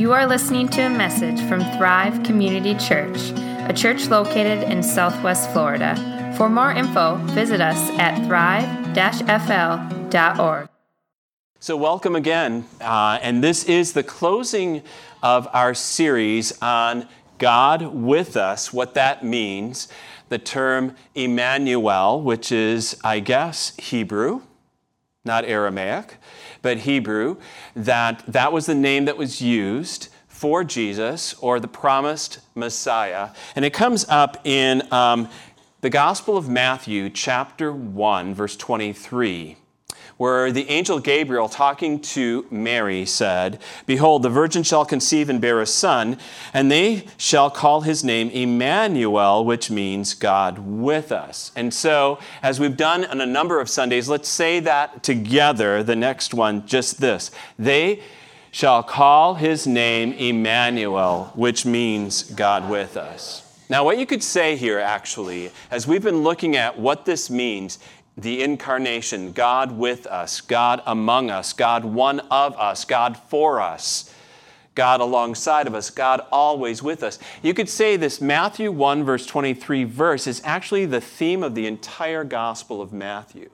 You are listening to a message from Thrive Community Church, a church located in Southwest Florida. For more info, visit us at thrive-fl.org. So, welcome again. Uh, and this is the closing of our series on God with us, what that means. The term Emmanuel, which is, I guess, Hebrew, not Aramaic but Hebrew, that that was the name that was used for Jesus or the promised Messiah. And it comes up in um, the Gospel of Matthew, chapter 1, verse 23 where the angel Gabriel, talking to Mary, said, Behold, the virgin shall conceive and bear a son, and they shall call his name Emmanuel, which means God with us. And so, as we've done on a number of Sundays, let's say that together, the next one, just this. They shall call his name Emmanuel, which means God with us. Now, what you could say here, actually, as we've been looking at what this means, the incarnation, God with us, God among us, God one of us, God for us, God alongside of us, God always with us. You could say this Matthew 1, verse 23 verse is actually the theme of the entire Gospel of Matthew.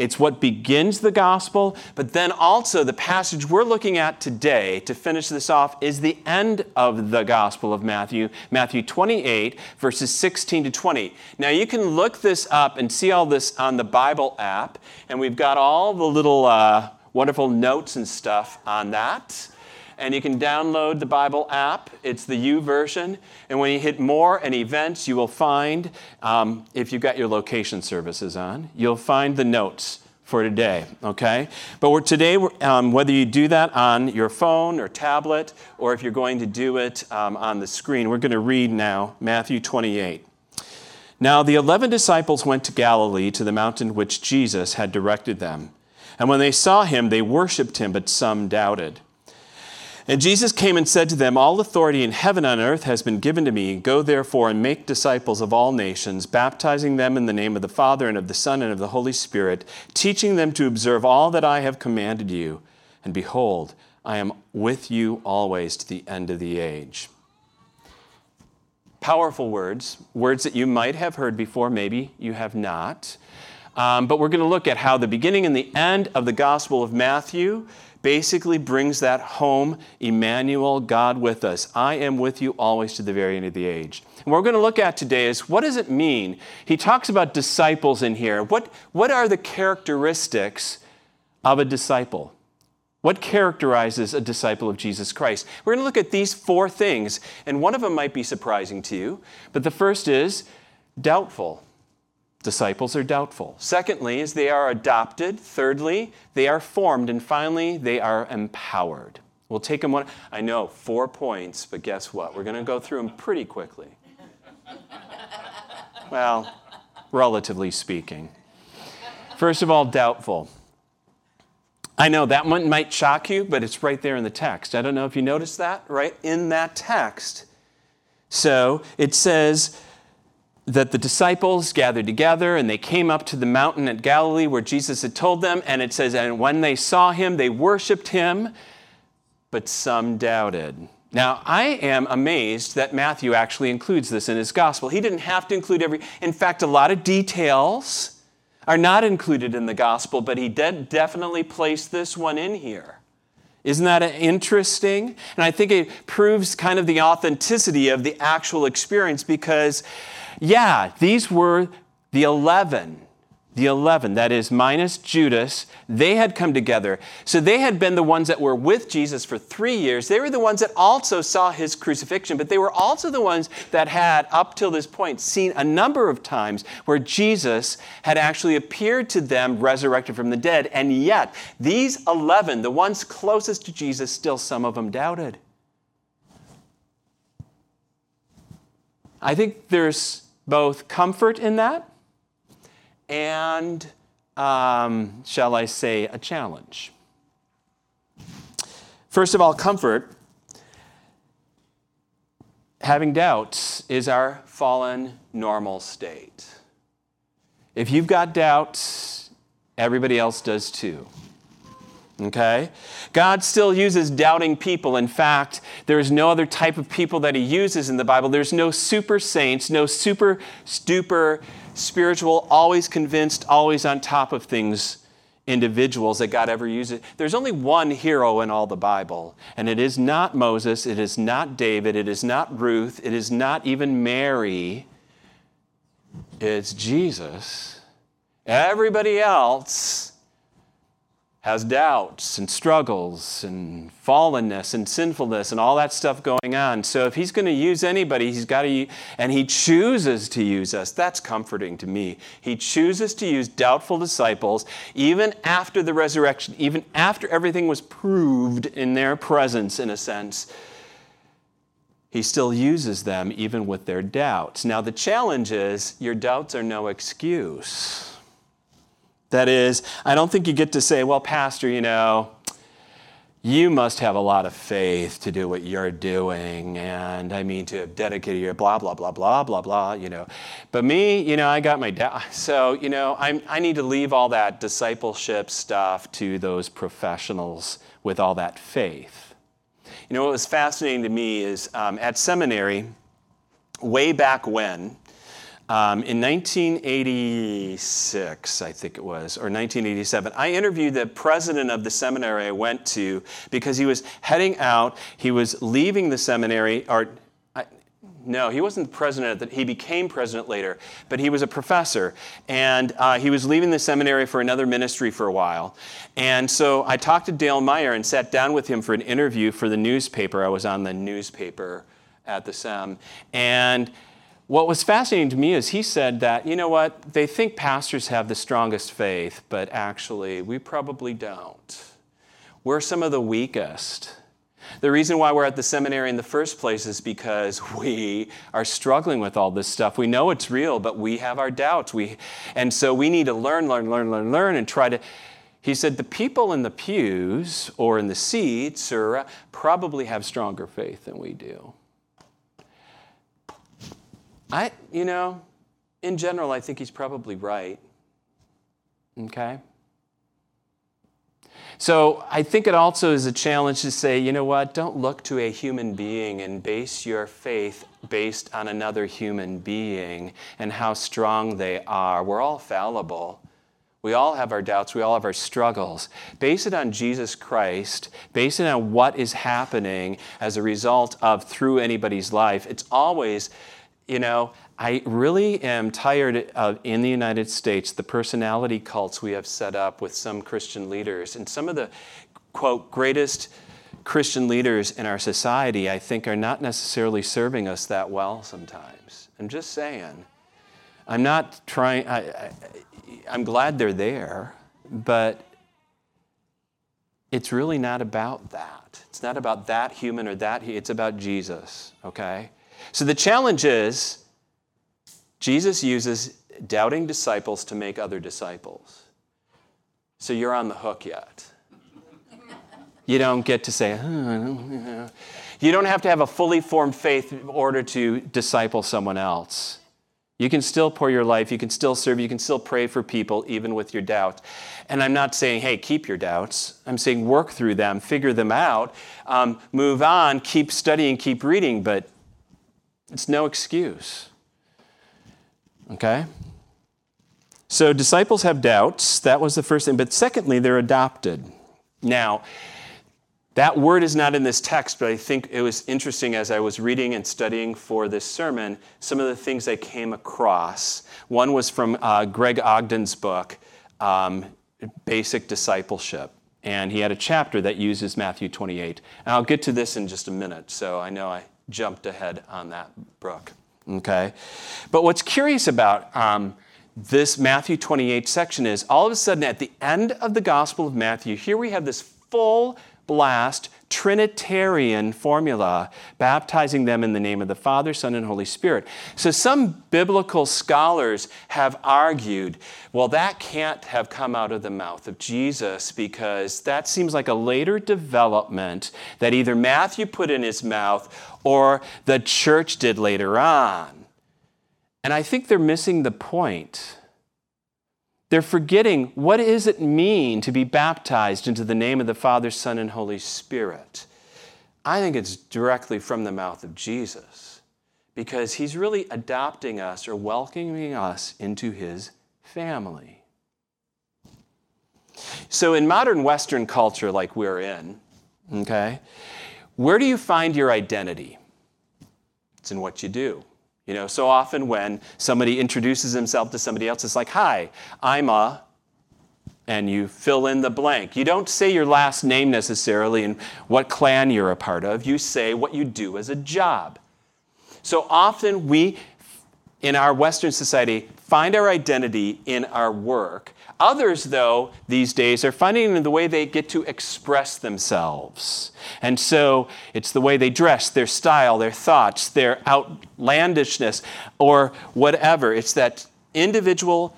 It's what begins the gospel, but then also the passage we're looking at today to finish this off is the end of the gospel of Matthew, Matthew 28, verses 16 to 20. Now you can look this up and see all this on the Bible app, and we've got all the little uh, wonderful notes and stuff on that and you can download the Bible app. It's the YouVersion. And when you hit more and events, you will find, um, if you've got your location services on, you'll find the notes for today, okay? But we're, today, um, whether you do that on your phone or tablet, or if you're going to do it um, on the screen, we're going to read now Matthew 28. Now the eleven disciples went to Galilee to the mountain which Jesus had directed them. And when they saw him, they worshiped him, but some doubted. And Jesus came and said to them, All authority in heaven and earth has been given to me. Go therefore and make disciples of all nations, baptizing them in the name of the Father and of the Son and of the Holy Spirit, teaching them to observe all that I have commanded you. And behold, I am with you always to the end of the age. Powerful words, words that you might have heard before, maybe you have not. Um, but we're going to look at how the beginning and the end of the Gospel of Matthew basically brings that home Emmanuel, God with us. I am with you always to the very end of the age. And what we're going to look at today is what does it mean? He talks about disciples in here. What, what are the characteristics of a disciple? What characterizes a disciple of Jesus Christ? We're going to look at these four things, and one of them might be surprising to you, but the first is doubtful. Disciples are doubtful. Secondly, is they are adopted. Thirdly, they are formed. And finally, they are empowered. We'll take them one. I know, four points, but guess what? We're going to go through them pretty quickly. well, relatively speaking. First of all, doubtful. I know that one might shock you, but it's right there in the text. I don't know if you noticed that, right? In that text. So it says, that the disciples gathered together and they came up to the mountain at Galilee where Jesus had told them. And it says, And when they saw him, they worshiped him, but some doubted. Now, I am amazed that Matthew actually includes this in his gospel. He didn't have to include every, in fact, a lot of details are not included in the gospel, but he did definitely place this one in here. Isn't that interesting? And I think it proves kind of the authenticity of the actual experience because yeah, these were the 11. The 11, that is, minus Judas, they had come together. So they had been the ones that were with Jesus for three years. They were the ones that also saw his crucifixion, but they were also the ones that had, up till this point, seen a number of times where Jesus had actually appeared to them resurrected from the dead. And yet, these 11, the ones closest to Jesus, still some of them doubted. I think there's both comfort in that and, um, shall I say, a challenge. First of all, comfort. Having doubts is our fallen normal state. If you've got doubts, everybody else does too. Okay? God still uses doubting people. In fact, there is no other type of people that He uses in the Bible. There's no super saints, no super duper spiritual, always convinced, always on top of things individuals that God ever uses. There's only one hero in all the Bible, and it is not Moses, it is not David, it is not Ruth, it is not even Mary. It's Jesus. Everybody else has doubts and struggles and fallenness and sinfulness and all that stuff going on. So if he's going to use anybody, he's got to, and he chooses to use us. That's comforting to me. He chooses to use doubtful disciples even after the resurrection, even after everything was proved in their presence, in a sense. He still uses them even with their doubts. Now, the challenge is your doubts are no excuse. That is, I don't think you get to say, well, Pastor, you know, you must have a lot of faith to do what you're doing. And I mean, to have dedicated your blah, blah, blah, blah, blah, blah, you know. But me, you know, I got my doubt. So, you know, I'm, I need to leave all that discipleship stuff to those professionals with all that faith. You know, what was fascinating to me is um, at seminary, way back when, um, in 1986, I think it was, or 1987, I interviewed the president of the seminary I went to because he was heading out. He was leaving the seminary, or I, no, he wasn't the president. He became president later, but he was a professor, and uh, he was leaving the seminary for another ministry for a while. And so I talked to Dale Meyer and sat down with him for an interview for the newspaper. I was on the newspaper at the SEM, and what was fascinating to me is he said that, you know what, they think pastors have the strongest faith, but actually, we probably don't. We're some of the weakest. The reason why we're at the seminary in the first place is because we are struggling with all this stuff. We know it's real, but we have our doubts. We, and so we need to learn, learn, learn, learn, learn, and try to. He said the people in the pews or in the seats or uh, probably have stronger faith than we do. I, you know, in general, I think he's probably right. Okay? So I think it also is a challenge to say, you know what, don't look to a human being and base your faith based on another human being and how strong they are. We're all fallible. We all have our doubts, we all have our struggles. Base it on Jesus Christ, base it on what is happening as a result of through anybody's life. It's always you know, I really am tired of, in the United States, the personality cults we have set up with some Christian leaders. And some of the, quote, greatest Christian leaders in our society, I think, are not necessarily serving us that well sometimes. I'm just saying. I'm not trying, I, I, I'm glad they're there, but it's really not about that. It's not about that human or that, it's about Jesus, okay? So the challenge is Jesus uses doubting disciples to make other disciples. So you're on the hook yet. You don't get to say, oh, you don't have to have a fully formed faith in order to disciple someone else. You can still pour your life, you can still serve, you can still pray for people, even with your doubt. And I'm not saying, hey, keep your doubts. I'm saying work through them, figure them out, um, move on, keep studying, keep reading, but it's no excuse. Okay? So disciples have doubts. That was the first thing. But secondly, they're adopted. Now, that word is not in this text, but I think it was interesting as I was reading and studying for this sermon, some of the things I came across. One was from uh, Greg Ogden's book, um, Basic Discipleship. And he had a chapter that uses Matthew 28. And I'll get to this in just a minute, so I know I jumped ahead on that brook. Okay? But what's curious about um, this Matthew 28 section is all of a sudden at the end of the Gospel of Matthew, here we have this full blast Trinitarian formula, baptizing them in the name of the Father, Son, and Holy Spirit. So some biblical scholars have argued, well, that can't have come out of the mouth of Jesus because that seems like a later development that either Matthew put in his mouth or the church did later on. And I think they're missing the point. They're forgetting what does it mean to be baptized into the name of the Father, Son, and Holy Spirit. I think it's directly from the mouth of Jesus because he's really adopting us or welcoming us into his family. So, in modern Western culture like we're in, okay, where do you find your identity? It's in what you do. You know, so often when somebody introduces himself to somebody else, it's like, Hi, I'm a, and you fill in the blank. You don't say your last name necessarily and what clan you're a part of. You say what you do as a job. So often we, in our Western society, find our identity in our work. Others, though, these days are finding in the way they get to express themselves. And so it's the way they dress, their style, their thoughts, their outlandishness, or whatever. It's that individual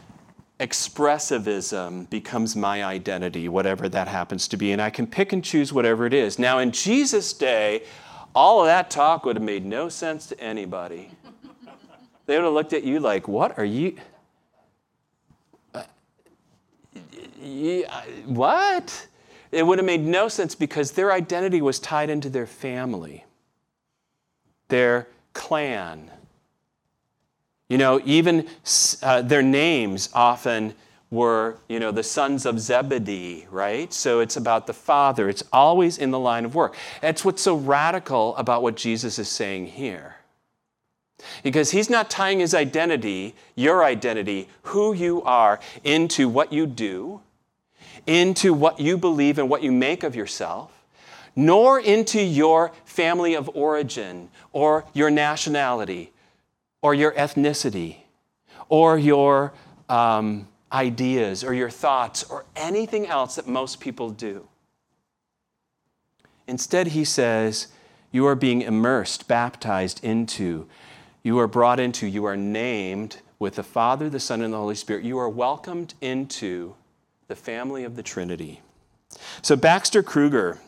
expressivism becomes my identity, whatever that happens to be. And I can pick and choose whatever it is. Now, in Jesus' day, all of that talk would have made no sense to anybody. They would have looked at you like, what are you? What? It would have made no sense because their identity was tied into their family, their clan. You know, even uh, their names often were, you know, the sons of Zebedee, right? So it's about the father. It's always in the line of work. That's what's so radical about what Jesus is saying here. Because he's not tying his identity, your identity, who you are, into what you do, into what you believe and what you make of yourself, nor into your family of origin or your nationality or your ethnicity or your um, ideas or your thoughts or anything else that most people do. Instead, he says, you are being immersed, baptized into, you are brought into, you are named with the Father, the Son, and the Holy Spirit. You are welcomed into the family of the Trinity. So Baxter Kruger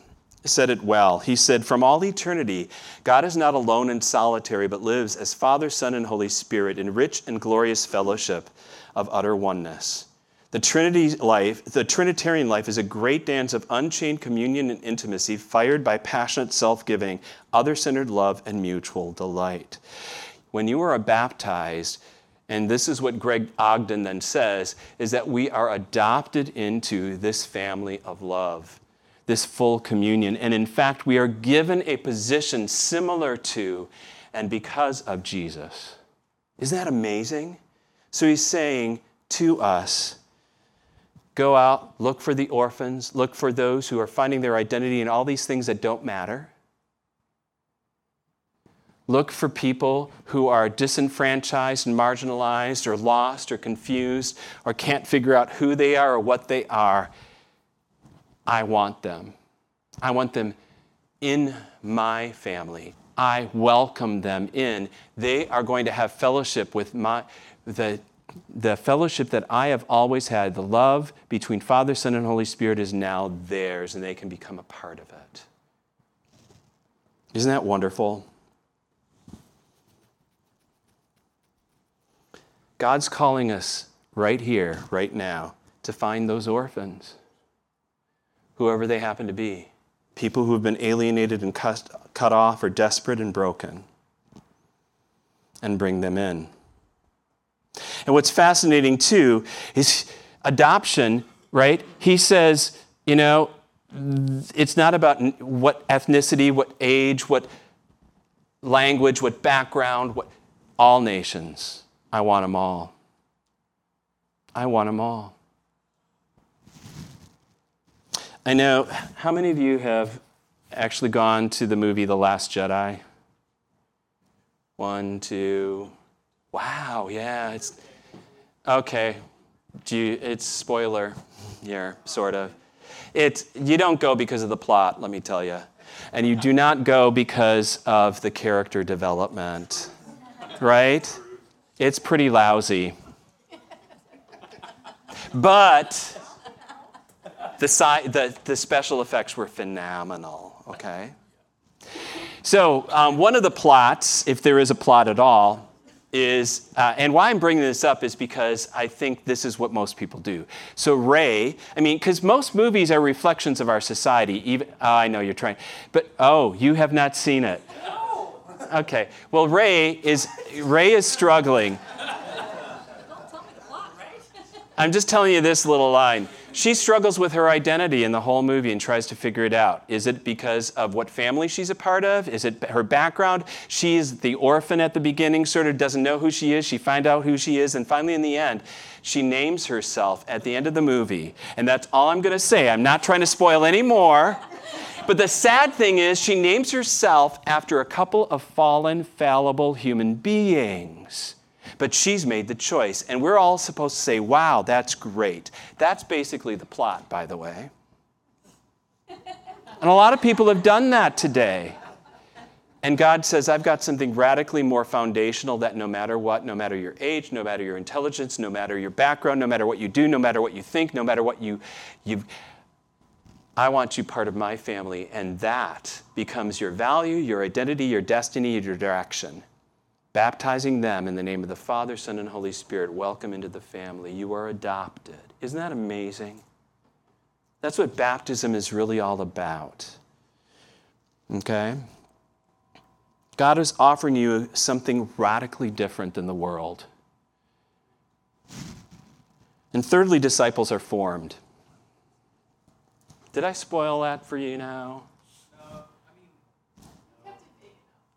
said it well. He said, From all eternity, God is not alone and solitary, but lives as Father, Son, and Holy Spirit in rich and glorious fellowship of utter oneness. The Trinity life, the Trinitarian life is a great dance of unchained communion and intimacy, fired by passionate self-giving, other-centered love, and mutual delight. When you are baptized, and this is what Greg Ogden then says, is that we are adopted into this family of love, this full communion. And in fact, we are given a position similar to and because of Jesus. Isn't that amazing? So he's saying to us, go out, look for the orphans, look for those who are finding their identity in all these things that don't matter. Look for people who are disenfranchised and marginalized or lost or confused or can't figure out who they are or what they are. I want them. I want them in my family. I welcome them in. They are going to have fellowship with my, the, the fellowship that I have always had. The love between Father, Son, and Holy Spirit is now theirs, and they can become a part of it. Isn't that wonderful? God's calling us right here, right now, to find those orphans, whoever they happen to be, people who have been alienated and cut, cut off or desperate and broken, and bring them in. And what's fascinating too is adoption, right? He says, you know, it's not about what ethnicity, what age, what language, what background, what all nations I want them all. I want them all. I know, how many of you have actually gone to the movie The Last Jedi? One, two. Wow, yeah, it's okay. Do you, it's spoiler here, sort of. It, you don't go because of the plot, let me tell you. And you do not go because of the character development, right? It's pretty lousy. But the, si- the, the special effects were phenomenal, okay? So, um, one of the plots, if there is a plot at all, is, uh, and why I'm bringing this up is because I think this is what most people do. So, Rey, I mean, because most movies are reflections of our society. Even, oh, I know you're trying, but oh, you have not seen it. Okay, well, Rey is, Rey is struggling. I'm just telling you this little line. She struggles with her identity in the whole movie and tries to figure it out. Is it because of what family she's a part of? Is it her background? She's the orphan at the beginning, sort of doesn't know who she is. She finds out who she is, and finally, in the end, she names herself at the end of the movie. And that's all I'm going to say. I'm not trying to spoil any more. But the sad thing is, she names herself after a couple of fallen, fallible human beings. But she's made the choice. And we're all supposed to say, wow, that's great. That's basically the plot, by the way. And a lot of people have done that today. And God says, I've got something radically more foundational that no matter what, no matter your age, no matter your intelligence, no matter your background, no matter what you do, no matter what you think, no matter what you, you I want you part of my family. And that becomes your value, your identity, your destiny, your direction baptizing them in the name of the Father, Son, and Holy Spirit. Welcome into the family. You are adopted. Isn't that amazing? That's what baptism is really all about. Okay? God is offering you something radically different than the world. And thirdly, disciples are formed. Did I spoil that for you now?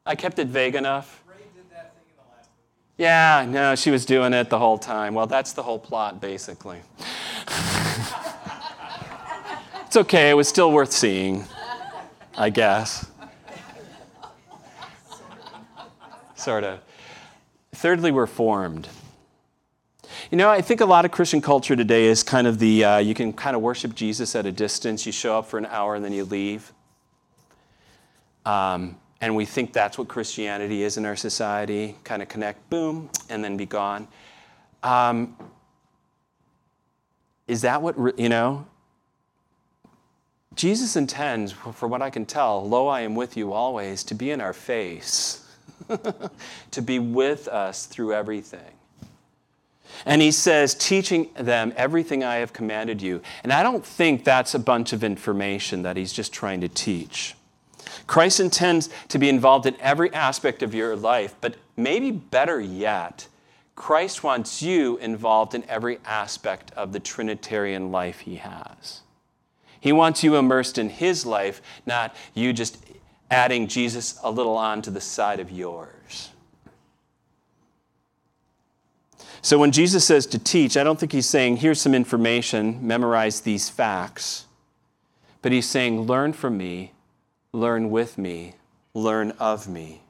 I kept it vague enough. Yeah, no, she was doing it the whole time. Well, that's the whole plot, basically. it's okay, it was still worth seeing, I guess. Sort of. Thirdly, we're formed. You know, I think a lot of Christian culture today is kind of the uh, you can kind of worship Jesus at a distance. You show up for an hour and then you leave. Um, and we think that's what Christianity is in our society kind of connect, boom, and then be gone. Um, is that what, you know? Jesus intends, from what I can tell, lo, I am with you always, to be in our face, to be with us through everything. And he says, teaching them everything I have commanded you. And I don't think that's a bunch of information that he's just trying to teach. Christ intends to be involved in every aspect of your life, but maybe better yet, Christ wants you involved in every aspect of the Trinitarian life he has. He wants you immersed in his life, not you just adding Jesus a little on to the side of yours. So when Jesus says to teach, I don't think he's saying, here's some information, memorize these facts. But he's saying, learn from me learn with me, learn of me.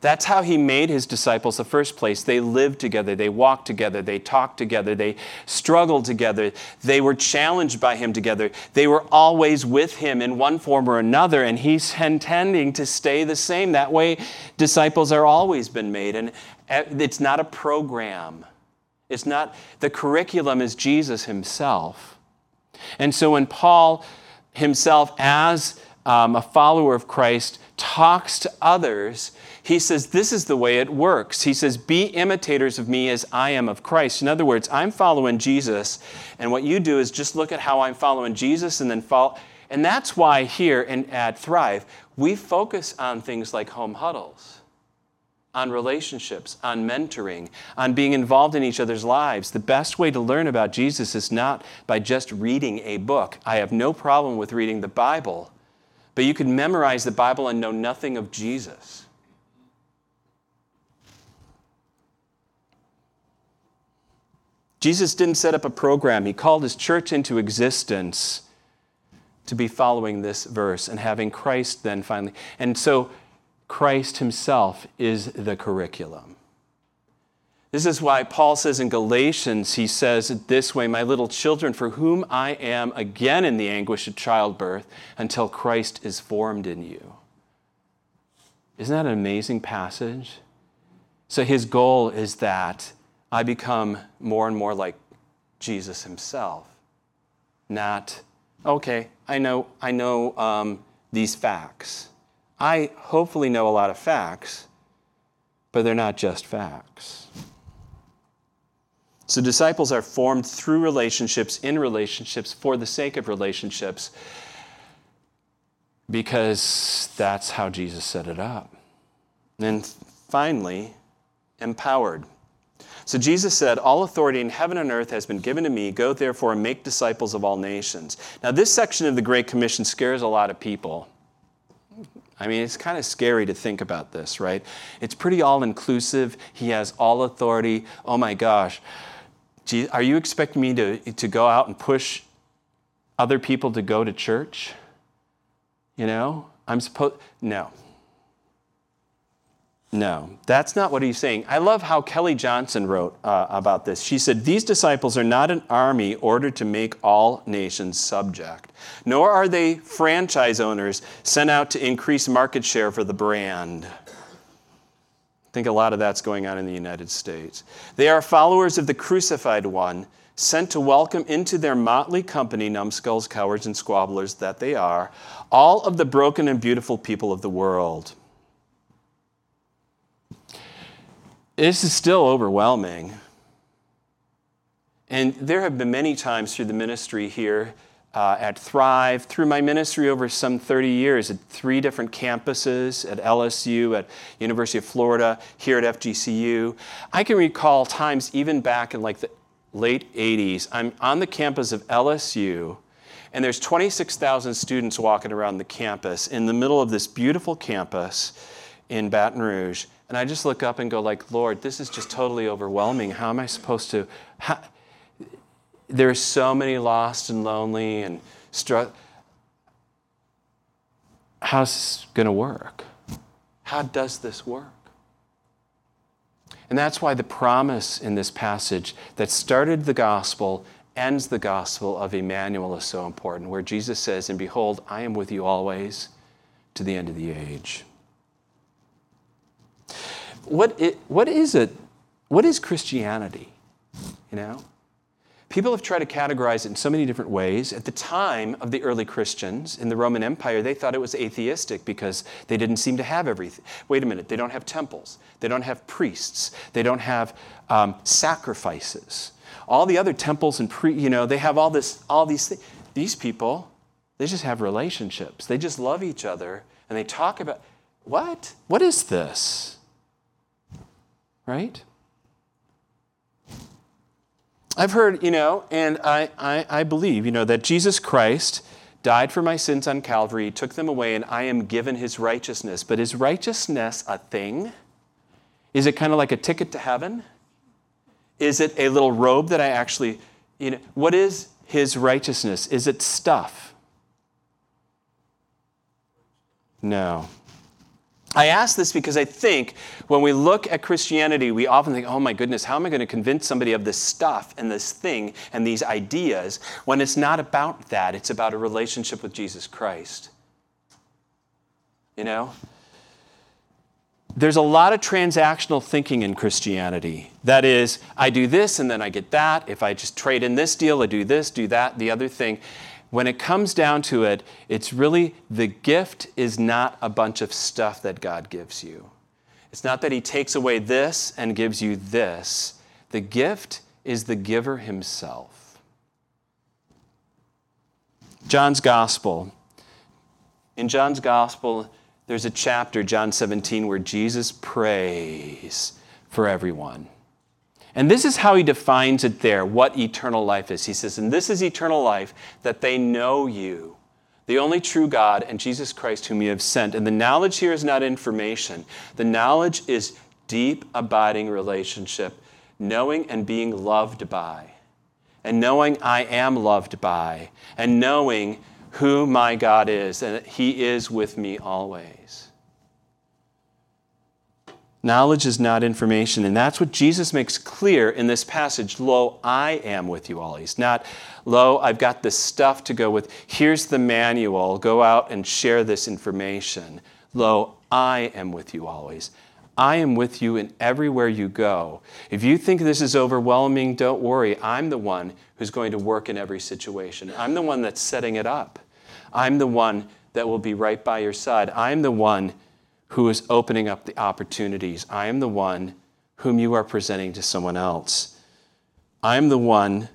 That's how he made his disciples the first place. They lived together, they walked together, they talked together, they struggled together, they were challenged by him together. They were always with him in one form or another, and he's intending to stay the same. That way, disciples are always been made. And it's not a program, it's not, the curriculum is Jesus himself. And so when Paul himself, as um, a follower of Christ, talks to others, he says, This is the way it works. He says, Be imitators of me as I am of Christ. In other words, I'm following Jesus, and what you do is just look at how I'm following Jesus and then follow. And that's why here in, at Thrive, we focus on things like home huddles, on relationships, on mentoring, on being involved in each other's lives. The best way to learn about Jesus is not by just reading a book. I have no problem with reading the Bible. But you could memorize the Bible and know nothing of Jesus. Jesus didn't set up a program, he called his church into existence to be following this verse and having Christ then finally. And so Christ himself is the curriculum. This is why Paul says in Galatians, he says this way My little children, for whom I am again in the anguish of childbirth until Christ is formed in you. Isn't that an amazing passage? So his goal is that I become more and more like Jesus himself. Not, okay, I know, I know um, these facts. I hopefully know a lot of facts, but they're not just facts. So, disciples are formed through relationships, in relationships, for the sake of relationships, because that's how Jesus set it up. And finally, empowered. So Jesus said, All authority in heaven and earth has been given to me. Go therefore and make disciples of all nations. Now, this section of the Great Commission scares a lot of people. I mean, it's kind of scary to think about this, right? It's pretty all inclusive. He has all authority. Oh my gosh. Are you expecting me to, to go out and push other people to go to church? You know, I'm supposed, no. No, that's not what he's saying. I love how Kelly Johnson wrote uh, about this. She said, These disciples are not an army ordered to make all nations subject, nor are they franchise owners sent out to increase market share for the brand. I think a lot of that's going on in the United States. They are followers of the crucified one, sent to welcome into their motley company, numbskulls, cowards, and squabblers that they are, all of the broken and beautiful people of the world. This is still overwhelming. And there have been many times through the ministry here uh, at Thrive, through my ministry over some 30 years at three different campuses at LSU, at University of Florida, here at FGCU. I can recall times even back in like the late 80s, I'm on the campus of LSU and there's 26,000 students walking around the campus in the middle of this beautiful campus in Baton Rouge. And I just look up and go like, Lord, this is just totally overwhelming. How am I supposed to? How? There's so many lost and lonely and struck. How's this going to work? How does this work? And that's why the promise in this passage that started the gospel ends the gospel of Emmanuel is so important, where Jesus says, And behold, I am with you always to the end of the age what, it, what is it? What is Christianity? You know? People have tried to categorize it in so many different ways. At the time of the early Christians in the Roman Empire, they thought it was atheistic because they didn't seem to have everything. Wait a minute, they don't have temples, they don't have priests, they don't have um, sacrifices. All the other temples and pre, you know, they have all this, all these things. These people, they just have relationships. They just love each other and they talk about what? What is this? Right? I've heard, you know, and I, I, I, believe, you know, that Jesus Christ died for my sins on Calvary, took them away, and I am given his righteousness. But is righteousness a thing? Is it kind of like a ticket to heaven? Is it a little robe that I actually, you know, what is his righteousness? Is it stuff? No. I ask this because I think when we look at Christianity, we often think, oh my goodness, how am I going to convince somebody of this stuff and this thing and these ideas when it's not about that? It's about a relationship with Jesus Christ. You know? There's a lot of transactional thinking in Christianity. That is, I do this and then I get that. If I just trade in this deal, I do this, do that, the other thing when it comes down to it, it's really the gift is not a bunch of stuff that God gives you. It's not that He takes away this and gives you this. The gift is the giver Himself. John's Gospel. In John's Gospel, there's a chapter, John 17, where Jesus prays for everyone. And this is how he defines it there, what eternal life is. He says, And this is eternal life, that they know you, the only true God, and Jesus Christ, whom you have sent. And the knowledge here is not information, the knowledge is deep, abiding relationship, knowing and being loved by, and knowing I am loved by, and knowing who my God is, and that He is with me always. Knowledge is not information. And that's what Jesus makes clear in this passage. Lo, I am with you always. Not, lo, I've got this stuff to go with. Here's the manual. Go out and share this information. Lo, I am with you always. I am with you in everywhere you go. If you think this is overwhelming, don't worry. I'm the one who's going to work in every situation. I'm the one that's setting it up. I'm the one that will be right by your side. I'm the one who is opening up the opportunities. I am the one whom you are presenting to someone else. I am the one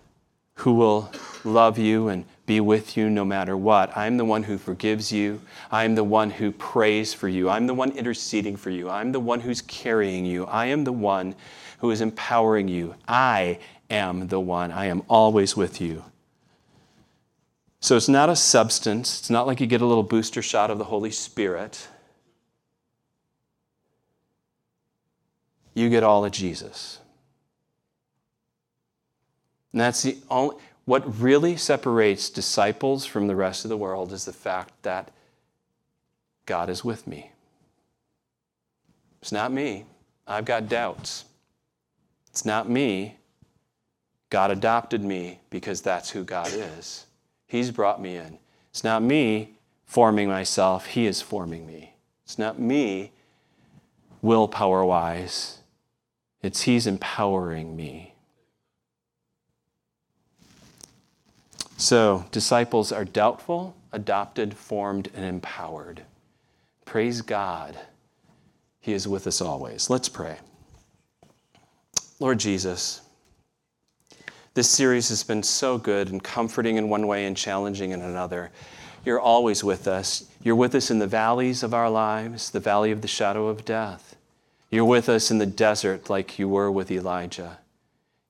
who will love you and be with you no matter what. I'm the one who forgives you. I'm the one who prays for you. I'm the one interceding for you. I'm the one who's carrying you. I am the one who is empowering you. I am the one. I am always with you. So it's not a substance. It's not like you get a little booster shot of the Holy Spirit. You get all of Jesus. And that's the only, what really separates disciples from the rest of the world is the fact that God is with me. It's not me. I've got doubts. It's not me. God adopted me because that's who God is. He's brought me in. It's not me forming myself, He is forming me. It's not me willpower wise, it's He's empowering me. So, disciples are doubtful, adopted, formed, and empowered. Praise God. He is with us always. Let's pray. Lord Jesus, this series has been so good and comforting in one way and challenging in another. You're always with us. You're with us in the valleys of our lives, the valley of the shadow of death. You're with us in the desert like you were with Elijah.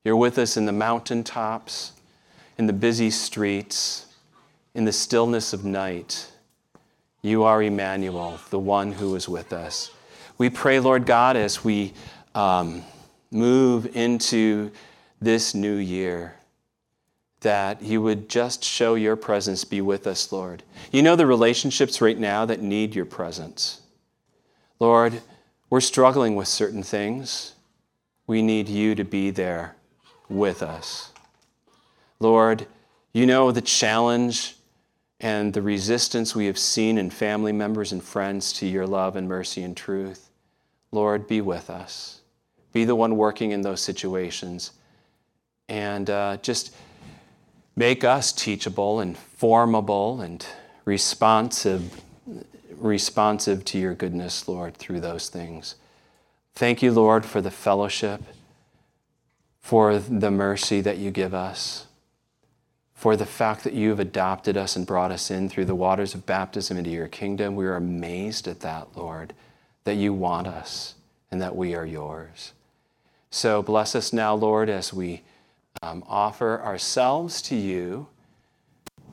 You're with us in the mountaintops, in the busy streets, in the stillness of night. You are Emmanuel, the one who is with us. We pray, Lord God, as we um, move into this new year that you would just show your presence be with us, Lord. You know the relationships right now that need your presence. Lord, we're struggling with certain things. We need you to be there with us. Lord, you know the challenge and the resistance we have seen in family members and friends to your love and mercy and truth. Lord, be with us. Be the one working in those situations and uh, just make us teachable and formable and responsive responsive to your goodness lord through those things. Thank you lord for the fellowship for the mercy that you give us for the fact that you have adopted us and brought us in through the waters of baptism into your kingdom. We are amazed at that lord that you want us and that we are yours. So bless us now lord as we um, offer ourselves to you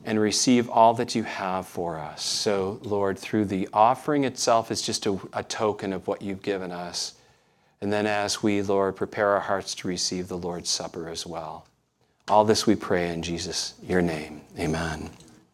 and receive all that you have for us. So, Lord, through the offering itself is just a, a token of what you've given us. And then as we, Lord, prepare our hearts to receive the Lord's Supper as well. All this we pray in Jesus, your name. Amen.